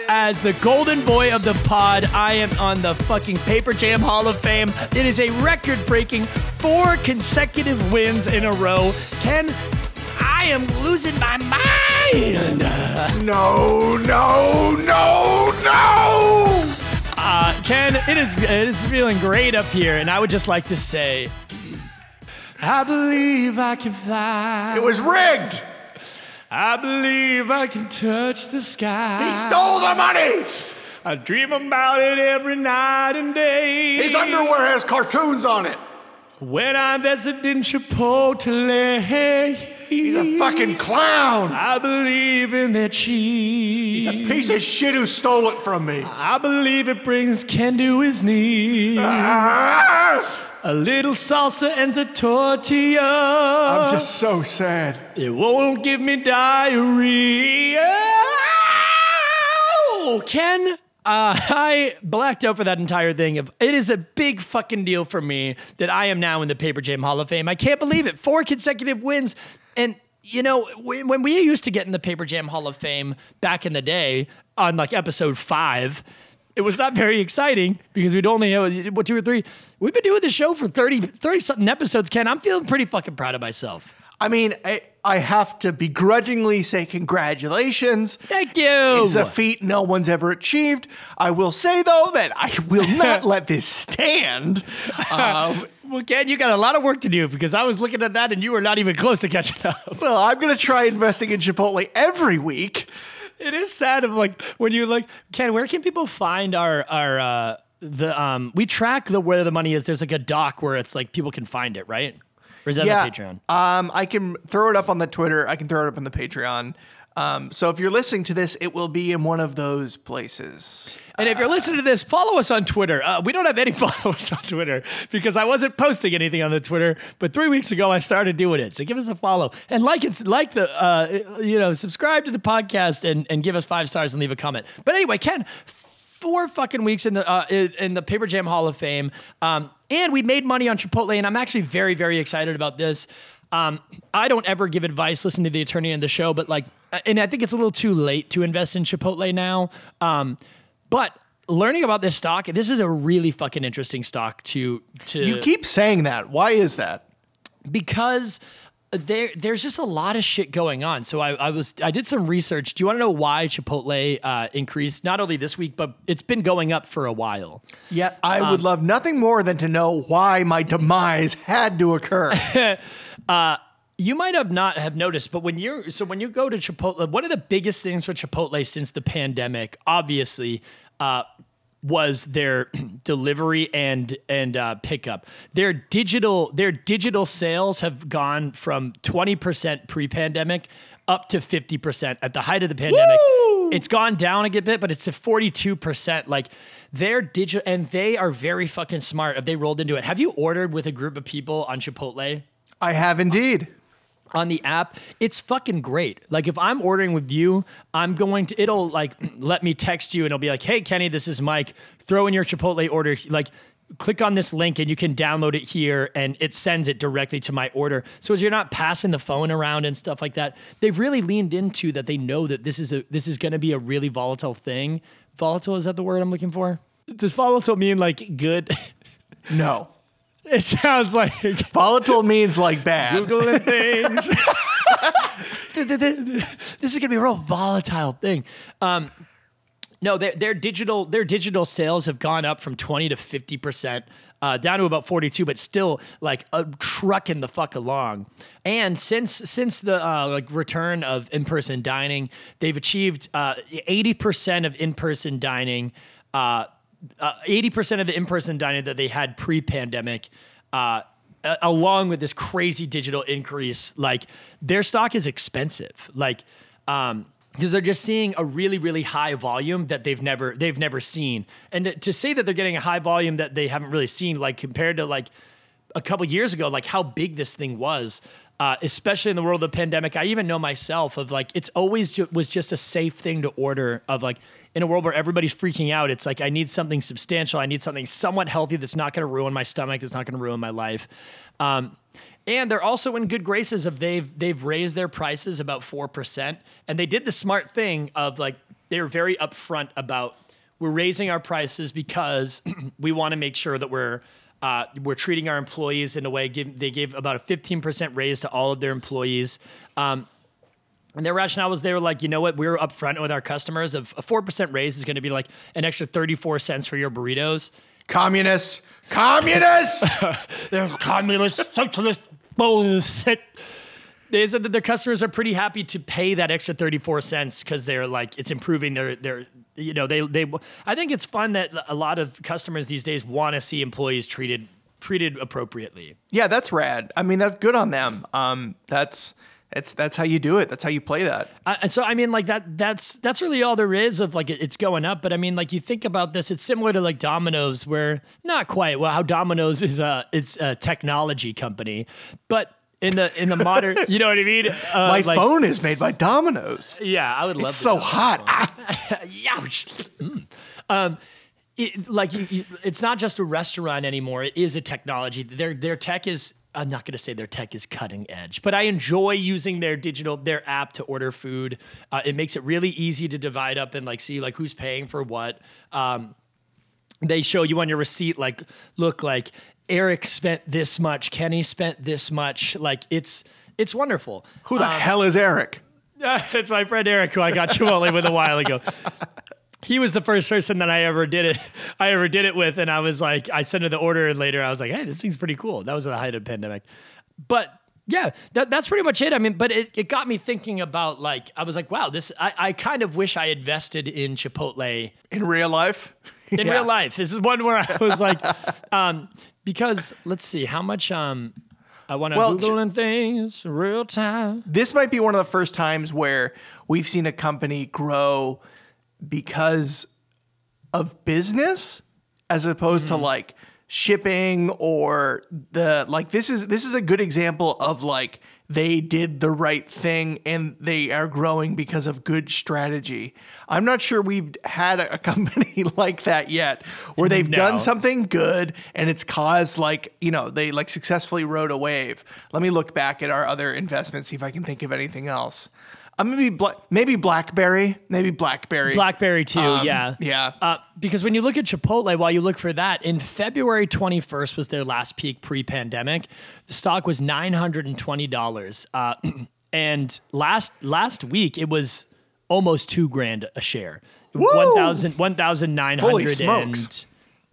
as the golden boy of the pod. I am on the fucking Paper Jam Hall of Fame. It is a record breaking four consecutive wins in a row. Ken, I am losing my mind. No, no, no, no! Ken, it is it is feeling great up here, and I would just like to say, I believe I can fly. It was rigged. I believe I can touch the sky. He stole the money. I dream about it every night and day. His underwear has cartoons on it. When I visit in Chipotle, He's a fucking clown. I believe in that cheese. He's a piece of shit who stole it from me. I believe it brings Ken to his knees. Ah! A little salsa and a tortilla. I'm just so sad. It won't give me diarrhea. Oh, Ken, uh, *laughs* I blacked out for that entire thing. It is a big fucking deal for me that I am now in the Paper Jam Hall of Fame. I can't believe it. Four consecutive wins, and you know when we used to get in the Paper Jam Hall of Fame back in the day on like episode five. It was not very exciting because we'd only have what two or three. We've been doing the show for 30, 30 something episodes, Ken. I'm feeling pretty fucking proud of myself. I mean, I, I have to begrudgingly say congratulations. Thank you. It's a feat no one's ever achieved. I will say though that I will not *laughs* let this stand. Um, *laughs* Well, Ken, you got a lot of work to do because I was looking at that and you were not even close to catching up. *laughs* well, I'm gonna try investing in Chipotle every week. It is sad of like when you like Ken, where can people find our our uh the um we track the where the money is. There's like a doc where it's like people can find it, right? Or is that yeah, on Patreon? Um, I can throw it up on the Twitter. I can throw it up on the Patreon. Um, so if you're listening to this, it will be in one of those places. And if you're listening to this, follow us on Twitter. Uh, we don't have any *laughs* followers on Twitter because I wasn't posting anything on the Twitter. But three weeks ago, I started doing it. So give us a follow and like it, like the, uh, you know, subscribe to the podcast and, and give us five stars and leave a comment. But anyway, Ken, four fucking weeks in the uh, in the Paper Jam Hall of Fame, um, and we made money on Chipotle, and I'm actually very very excited about this. Um, I don't ever give advice. Listen to the attorney in the show, but like, and I think it's a little too late to invest in Chipotle now. Um, but learning about this stock, this is a really fucking interesting stock to to You keep saying that. Why is that? because there there's just a lot of shit going on. So I, I was I did some research. Do you want to know why Chipotle uh, increased not only this week, but it's been going up for a while. Yet I Um, would love nothing more than to know why my demise had to occur. *laughs* You might have not have noticed, but when you're so when you go to Chipotle, one of the biggest things for Chipotle since the pandemic, obviously, uh, was their *clears throat* delivery and and uh, pickup. Their digital their digital sales have gone from twenty percent pre pandemic up to fifty percent at the height of the pandemic. It's gone down a good bit, but it's to forty two percent. Like their digital and they are very fucking smart. If they rolled into it, have you ordered with a group of people on Chipotle? I have indeed. On the app, it's fucking great. Like if I'm ordering with you, I'm going to it'll like *clears throat* let me text you and it'll be like, "Hey Kenny, this is Mike. Throw in your Chipotle order like click on this link and you can download it here and it sends it directly to my order. So as you're not passing the phone around and stuff like that, they've really leaned into that they know that this is a this is going to be a really volatile thing. Volatile is that the word I'm looking for? Does volatile mean like good? *laughs* No. It sounds like Volatile means like bad. Googling *laughs* things. this is gonna be a real volatile thing. Um, no, their, their digital their digital sales have gone up from twenty to fifty percent, uh, down to about forty two, but still like a trucking the fuck along. And since since the uh, like return of in person dining, they've achieved eighty percent of in person dining. Uh, eighty percent of the in person dining that they had pre pandemic. Uh, along with this crazy digital increase, like their stock is expensive. Like, um, because they're just seeing a really, really high volume that they've never they've never seen. And to, to say that they're getting a high volume that they haven't really seen, like compared to like a couple years ago, like how big this thing was, uh, especially in the world of the pandemic. I even know myself of like it's always ju- was just a safe thing to order. Of like in a world where everybody's freaking out, it's like I need something substantial. I need something somewhat healthy that's not going to ruin my stomach. That's not going to ruin my life. Um, and they're also in good graces of they've they've raised their prices about four percent, and they did the smart thing of like they're very upfront about we're raising our prices because *clears throat* we want to make sure that we're Uh, we're treating our employees in a way. Give, they gave about a 15% raise to all of their employees. Um, and their rationale was they were like, you know what, we were upfront with our customers of a 4% raise is going to be like an extra 34 cents for your burritos. Communists. Communists. *laughs* They're communist, socialist bullshit. They said that their customers are pretty happy to pay that extra 34 cents because they're like, it's improving their, their, you know, they, they, I think it's fun that a lot of customers these days want to see employees treated, treated appropriately. yeah, that's rad. I mean, that's good on them. Um, that's it's that's how you do it. That's how you play that. Uh, so I mean, like that. That's that's really all there is of like it, it's going up. But I mean, like you think about this, it's similar to like Domino's, where not quite. Well, how Domino's is a it's a technology company, but in the in the modern, *laughs* you know what I mean? Uh, My like- phone is made by Domino's. Yeah, I would love. It's so hot. Ah. *laughs* Youch. Mm. Um, it, like you, you, it's not just a restaurant anymore. It is a technology. Their their tech is. I'm not going to say their tech is cutting edge, but I enjoy using their digital their app to order food. Uh, it makes it really easy to divide up and like see like who's paying for what. Um, they show you on your receipt like look like Eric spent this much, Kenny spent this much. Like it's it's wonderful. Who the hell is Eric? *laughs* it's my friend Eric who I got Chipotle with a while ago. He was the first person that I ever did it. *laughs* I ever did it with, and I was like, I sent her the order, and later I was like, hey, this thing's pretty cool. That was at the height of the pandemic, but yeah, that, that's pretty much it. I mean, but it, it got me thinking about like I was like, wow, this I, I kind of wish I invested in Chipotle In real life? in *laughs* Yeah. real life. This is one where I was like, *laughs* um, because let's see how much um I want to Well, Google and things real time. This might be one of the first times where we've seen a company grow because of business as opposed to mm-hmm. like shipping or the like this is this is a good example of like they did the right thing and they are growing because of good strategy. I'm not sure we've had a, a company *laughs* like that yet where they've No. done something good and it's caused like, you know, they like successfully rode a wave. Let me look back at our other investments, see if I can think of anything else. Uh, maybe Bla- maybe BlackBerry, maybe BlackBerry. BlackBerry too, Um, yeah. yeah. Uh, because when you look at Chipotle, while you look for that, in February 21st was their last peak pre-pandemic. The stock was $920. Uh, *clears throat* and last last week it was almost two grand a share. Woo! 1,000 1,900 Holy smokes. and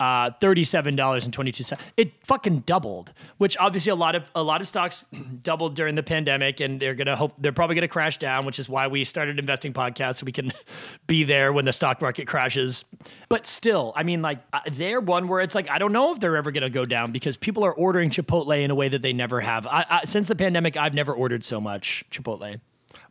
uh, thirty-seven dollars and twenty-two cents. It fucking doubled, which obviously a lot of a lot of stocks *clears throat* doubled during the pandemic, and they're gonna hope they're probably gonna crash down, which is why we started investing podcasts so we can *laughs* be there when the stock market crashes. But still, I mean, like uh, they're one where it's like I don't know if they're ever gonna go down because people are ordering Chipotle in a way that they never have. I, I, since the pandemic, I've never ordered so much Chipotle.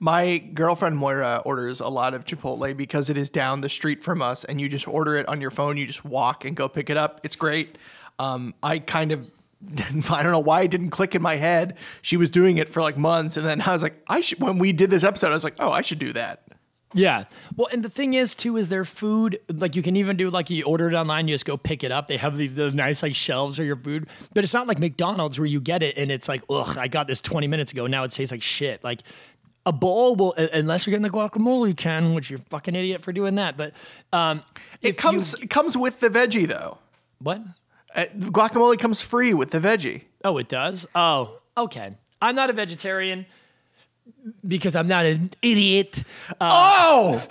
My girlfriend Moira orders a lot of Chipotle because it is down the street from us, and you just order it on your phone. You just walk and go pick it up. It's great. Um, I kind of, *laughs* I don't know why it didn't click in my head. She was doing it for like months, and then I was like, I should. When we did this episode, I was like, oh, I should do that. Yeah. Well, and the thing is too is their food like you can even do like you order it online, you just go pick it up. They have these those nice like shelves for your food, but it's not like McDonald's where you get it and it's like, ugh, I got this 20 minutes ago. Now it tastes like shit. Like a bowl will, unless you're getting the guacamole, you can, which you're fucking idiot for doing that. But um, It comes you- it comes with the veggie though. what? Uh, the guacamole comes free with the veggie. Oh, it does. Oh, okay. I'm not a vegetarian because I'm not an idiot. Uh, oh,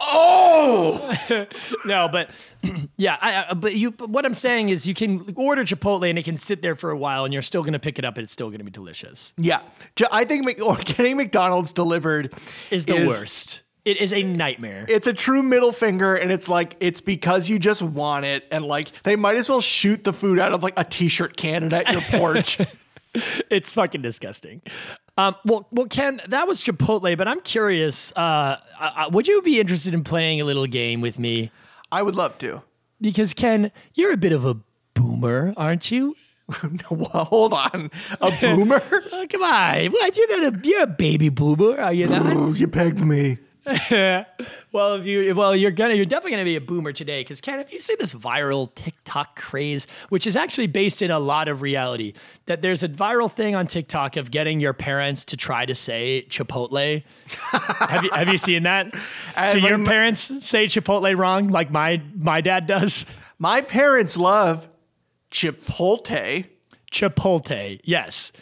*laughs* oh! *laughs* No, but *clears throat* yeah, I, I, but you. But what I'm saying is, you can order Chipotle and it can sit there for a while, and you're still going to pick it up, and it's still going to be delicious. Yeah, I think *laughs* getting McDonald's delivered Is the worst. It is a nightmare. It's a true middle finger, and it's like it's because you just want it, and like they might as well shoot the food out of like a t-shirt cannon at your porch. It's fucking disgusting. Um, well, well, Ken, that was Chipotle, but I'm curious. Uh, uh, would you be interested in playing a little game with me? I would love to. Because Ken, you're a bit of a boomer, aren't you? *laughs* Well, Hold on, a boomer? Oh, *laughs* come on, what? You're not a you're a baby boomer, are you not? Ooh, you pegged me. *laughs* Well, if you well, you're gonna you're definitely gonna be a boomer today because Ken, have you seen this viral TikTok craze, which is actually based in a lot of reality? That there's a viral thing on TikTok of getting your parents to try to say Chipotle. *laughs* have you have you seen that? Do your my- parents say Chipotle wrong like my my dad does? My parents love Chipotle. Chipotle, yes.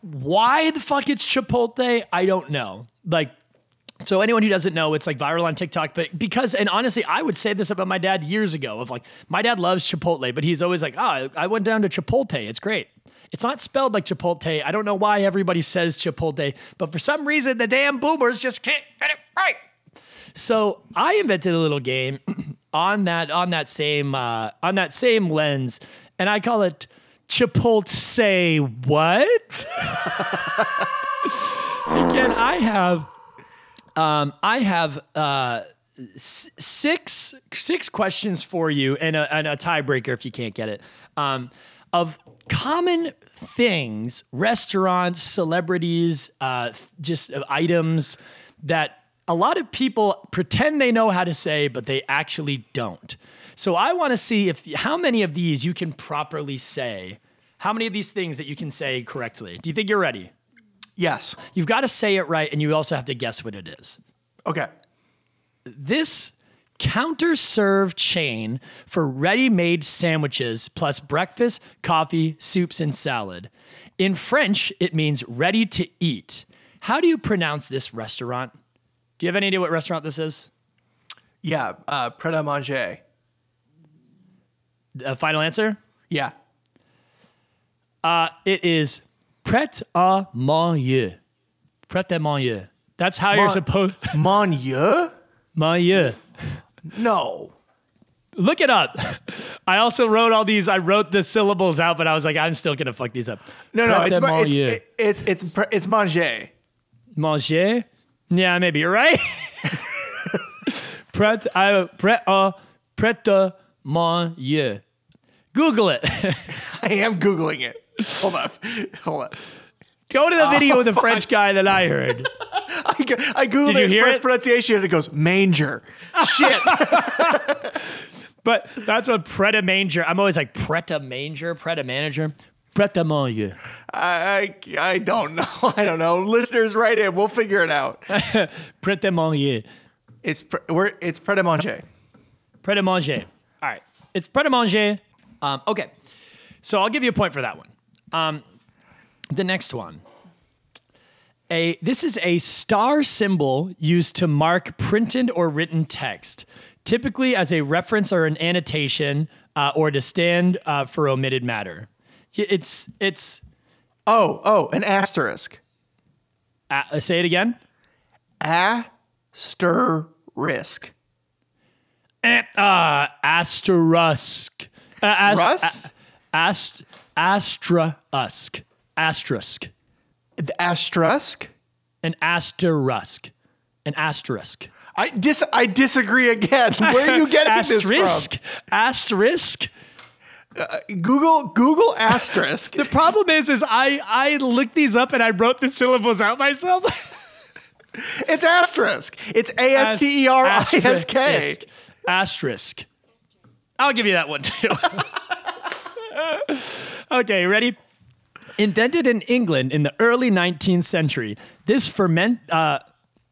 Why the fuck it's Chipotle, I don't know. Like, so anyone who doesn't know, it's like viral on TikTok, but because, and honestly, I would say this about my dad years ago of like, my dad loves Chipotle, but he's always like, oh, I went down to Chipotle. It's great. It's not spelled like Chipotle. I don't know why everybody says Chipotle, but for some reason, the damn boomers just can't get it right. So I invented a little game *clears throat* on that on that same uh, on that same lens, and I call it Chipotle. Say what? *laughs* Again, I have um, I have uh, s- six six questions for you and a, and a tiebreaker if you can't get it um, of common things, restaurants, celebrities, uh, just items that a lot of people pretend they know how to say, but they actually don't. So I want to see if how many of these you can properly say. How many of these things that you can say correctly? Do you think you're ready? Yes. You've got to say it right, and you also have to guess what it is. Okay. This counter serve chain for ready made sandwiches plus breakfast, coffee, soups, and salad. In French, it means ready to eat. How do you pronounce this restaurant? Do you have any idea what restaurant this is? Yeah. Uh, Pret a manger. A final answer? Yeah. Uh, it is Pret a manger. Pret a manger. That's how you're Mon- supposed. *laughs* Monier? Manger. No. Look it up. *laughs* I also wrote all these. I wrote the syllables out, but I was like, I'm still gonna fuck these up. No, no. It's ma- it's manger. it's it's pre- it's manger. Manger? Yeah, maybe you're right. *laughs* Pret à pret à pret à manger. Google it. I am googling it. Hold up. *laughs* Hold up. Go to the video of Oh, the French guy that I heard. *laughs* I, I googled Did you it first it? pronunciation and it goes manger. Shit. *laughs* But that's what pret a manger. I'm always like pret a manger, pret a manager, pret a manger. I, I I don't know. I don't know. Listeners, write in. We'll figure it out. Pret a manger. It's pre- we're it's pret a manger. Pret a manger. All right. It's pret a manger. Um, okay. So I'll give you a point for that one. Um, the next one. A this is a star symbol used to mark printed or written text, typically as a reference or an annotation, uh, or to stand uh, for omitted matter. It's it's. Oh, oh, an asterisk. Uh, say it again. Asterisk. Eh, Uh, asterisk. Uh, as- Rust? a- ast- asterisk. Asterisk. The asterisk. An asterisk. An asterisk. I dis I disagree again. *laughs* Where are you getting this from? Asterisk. Asterisk. this? Google Google asterisk. The problem is, is I I looked these up and I wrote the syllables out myself. *laughs* it's asterisk. It's A S T E R I S K. Asterisk. Asterisk. I'll give you that one too. *laughs* *laughs* okay, ready? Invented in England in the early 19th century, this ferment. Uh,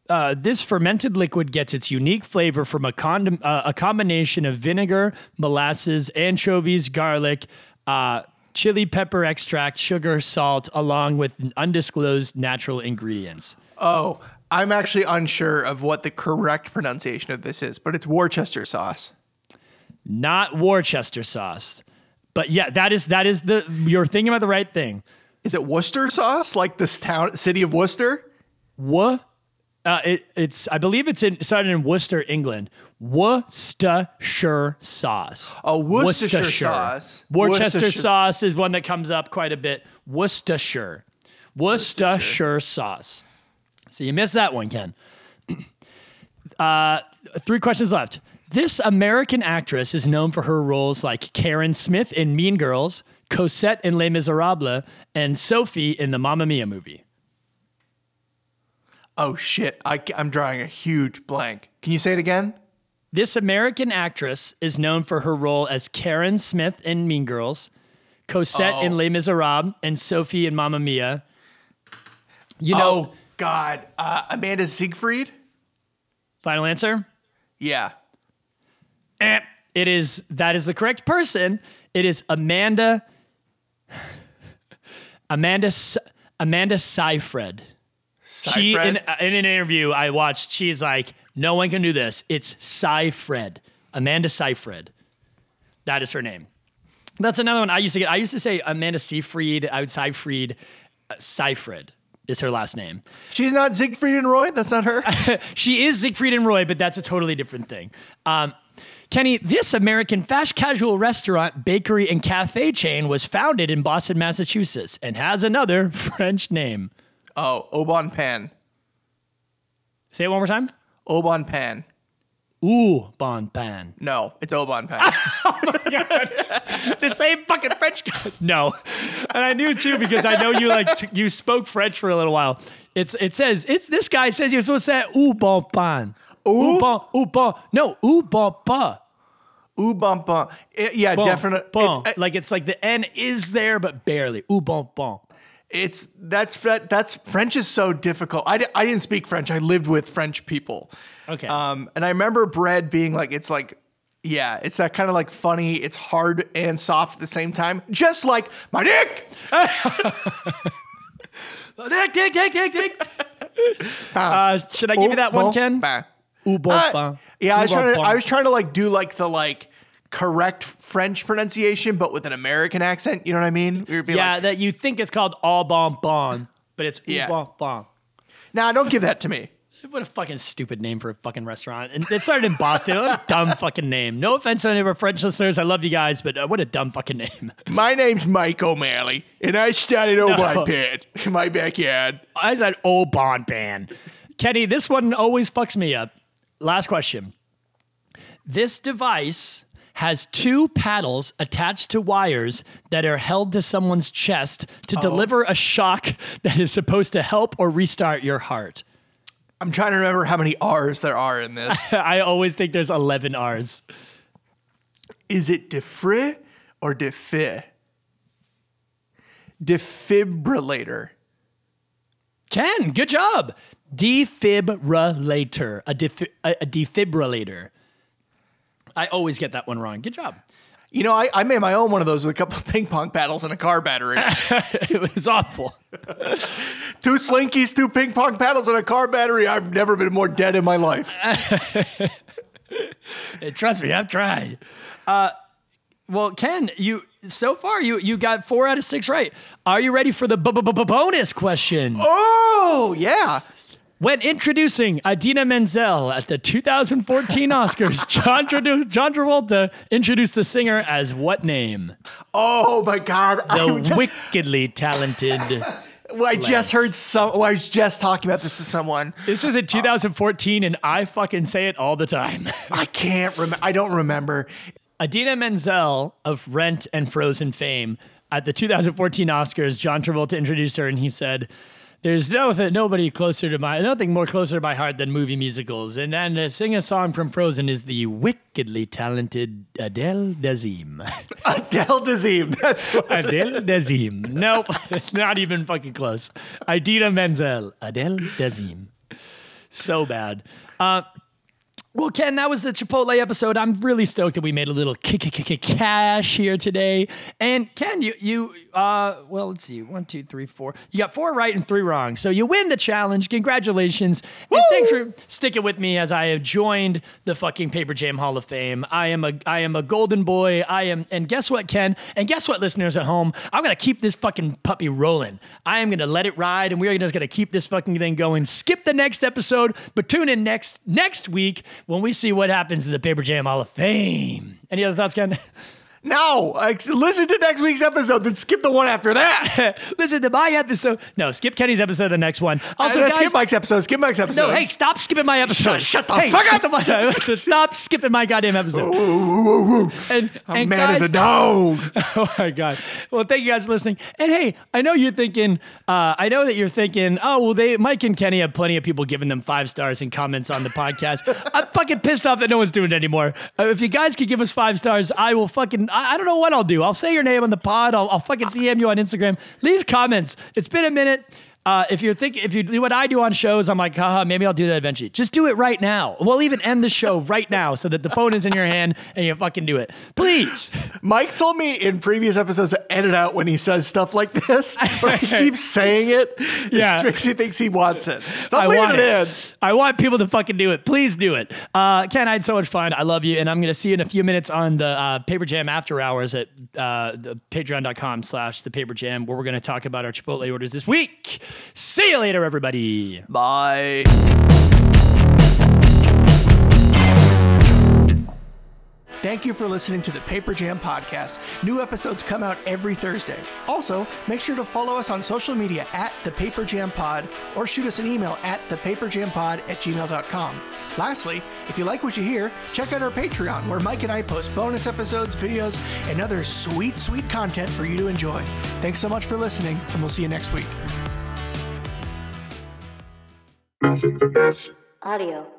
uh, this fermented liquid gets its unique flavor from a, condom, uh, a combination of vinegar, molasses, anchovies, garlic, uh, chili pepper extract, sugar, salt, along with undisclosed natural ingredients. Oh, I'm actually unsure of what the correct pronunciation of this is, but it's Worcester sauce. not Worcester sauce. But yeah, that is that is the you're thinking about the right thing. Is it Worcester sauce, like this town, city of Worcester? What? uh, it, it's I believe it's in started in Worcester, England. Worcestershire sauce. Oh, Worcestershire sauce. Worcester Worcestershire- sauce is one that comes up quite a bit. Worcestershire, Worcestershire sauce. So you missed that one, Ken. *clears throat* Uh, three questions left. This American actress is known for her roles like Karen Smith in Mean Girls, Cosette in Les Miserables, and Sophie in the Mamma Mia movie. Oh shit! I, am drawing a huge blank. Can you say it again? This American actress is known for her role as Karen Smith in Mean Girls, Cosette in Oh. Les Miserables, and Sophie in Mamma Mia. You know, oh God, uh, Amanda Siegfried. final answer? Yeah. Eh, It is that is the correct person. It is Amanda. *sighs* Amanda. Amanda Seyfried. She in, in an interview I watched, she's like, "No one can do this. It's Seyfried. Amanda Seyfried. That is her name. That's another one I used to get. I used to say Amanda Seyfried. I would Seyfried. Uh, Seyfried is her last name. She's not Siegfried and Roy. That's not her. *laughs* She is Siegfried and Roy, but that's a totally different thing. Um, Kenny, this American fast casual restaurant, bakery, and cafe chain was founded in Boston, Massachusetts, and has another *laughs* French name. oh, Oban Pan. Say it one more time. Oban Pan. Ooh, bon pan. No, it's Oban Pan. *laughs* oh my god, the same fucking French guy. No, and I knew too because I know you like you spoke French for a little while. It's it says it's this guy says you're supposed to say ooh bon pan. Ooh ooh bon no ooh bon pas. Ooh bum bum. It- yeah, Bon, definitely. bon. It's, uh, like it's like the N is there but barely. Ooh bon bon. it's that's that, that's French is so difficult. I, I didn't speak French. I lived with French people. Okay. Um, and I remember bread being like it's like yeah, it's that kind of like funny. It's hard and soft at the same time, just like my dick. *laughs* Dick, dick, dick, dick, dick. *laughs* Uh, should I give you that one, Ken? pan. Ooh Uh, yeah, I was trying to. I was trying to like do like the like correct French pronunciation, but with an American accent. You know what I mean? We Yeah, like, that you think it's called all bon bon, but it's Yeah. bon bon. nah, don't give that to me. *laughs* What a fucking stupid name for a fucking restaurant. And it started in Boston. What a *laughs* dumb fucking name. No offense to any of our French listeners. I love you guys, but uh, what a dumb fucking name. *laughs* My name's Mike O'Malley, and I started No. Pan in my backyard. I said, oh, Bon Ban. Kenny, this one always fucks me up. Last question. This device has two paddles attached to wires that are held to someone's chest to deliver a shock *laughs* that is supposed to help or restart your heart. I'm trying to remember how many R's there are in this. *laughs* I always think there's 11 R's. Is it defri or defi? Defibrillator. Ken, good job. Defibrillator. A, defi- a, a defibrillator. I always get that one wrong. Good job. You know, I, I made my own one of those with a couple of *laughs* ping pong paddles and a car battery. *laughs* it was awful. *laughs* two slinkies, two ping pong paddles, and a car battery. I've never been more dead in my life. Trust me, I've tried. Uh, well, Ken, you so far you you got four out of six right. Are you ready for the bu- bu- bonus question? Oh, yeah. When introducing Idina Menzel at the 2014 *laughs* Oscars, John, John Travolta introduced the singer as what name? Oh, my God. The just, wickedly talented. *laughs* I just heard some. oh, I was just talking about this to someone. This is in uh, 2014, and I fucking say it all the time. I can't remember. I don't remember. Idina Menzel of Rent and Frozen fame at the 2014 Oscars, John Travolta introduced her and he said, "There's no nobody closer to my nothing more closer to my heart than movie musicals." And then to sing a song from Frozen is the wickedly talented Adele Dazeem. *laughs* Adele Dazeem. That's what. Adele Dazeem. Nope, *laughs* not even fucking close. Idina Menzel. Adele Dazeem. So bad. Uh, well, Ken, that was the Chipotle episode. I'm really stoked that we made a little kick, kick, kick, cash here today. And Ken, you, you, uh, well, let's see, one, two, three, four. You got four right and three wrong, so you win the challenge. Congratulations, and thanks for sticking with me as I have joined the fucking Paper Jam Hall of Fame. I am a, I am a golden boy. I am, and guess what, Ken? And guess what, listeners at home? I'm gonna keep this fucking puppy rolling. I am gonna let it ride, and we are just gonna keep this fucking thing going. Skip the next episode, but tune in next next week when we see what happens in the Paper Jam Hall of Fame. Any other thoughts, Ken? No, listen to next week's episode, then skip the one after that. *laughs* Listen to my episode. No, skip Kenny's episode. The next one. Also, Uh, guys, skip Mike's episode. Skip Mike's episode. no, hey, stop skipping my episode. Shut- shut the hey, fuck up. the *laughs* fuck- Stop skipping my goddamn episode. And, A and man guys, is a *laughs* dog. oh my god. Well, thank you guys for listening. And hey, I know you're thinking. Uh, I know that you're thinking. Oh well, they Mike and Kenny have plenty of people giving them five stars and comments on the podcast. I'm fucking pissed off that no one's doing it anymore. Uh, if you guys could give us five stars, I will fucking. I, I don't know what I'll do. I'll say your name on the pod. I'll, I'll fucking DM you on Instagram. Leave comments. It's been a minute. Uh, if you're thinking, if you do what I do on shows, I'm like, haha, maybe I'll do that eventually. Just do it right now. We'll even end the show right now so that the phone is in your hand and you fucking do it. Please. *laughs* Mike told me in previous episodes to edit out when he says stuff like this. Or he *laughs* keeps saying it. Yeah. It makes you thinks he wants it. So I'm I leaving it, it. in. I want people to fucking do it. Please do it. Uh, Ken, I had so much fun. I love you. And I'm going to see you in a few minutes on the uh, Paper Jam after hours at uh, the patreon.com slash the Paper Jam, where we're going to talk about our Chipotle orders this week. See you later, everybody. Bye. Thank you for listening to the Paper Jam Podcast. New episodes come out every Thursday. Also, make sure to follow us on social media at the Paper Jam Pod or shoot us an email at thepaperjampod at gmail.com. Lastly, if you like what you hear, check out our Patreon where Mike and I post bonus episodes, videos, and other sweet, sweet content for you to enjoy. Thanks so much for listening, and we'll see you next week. Audio.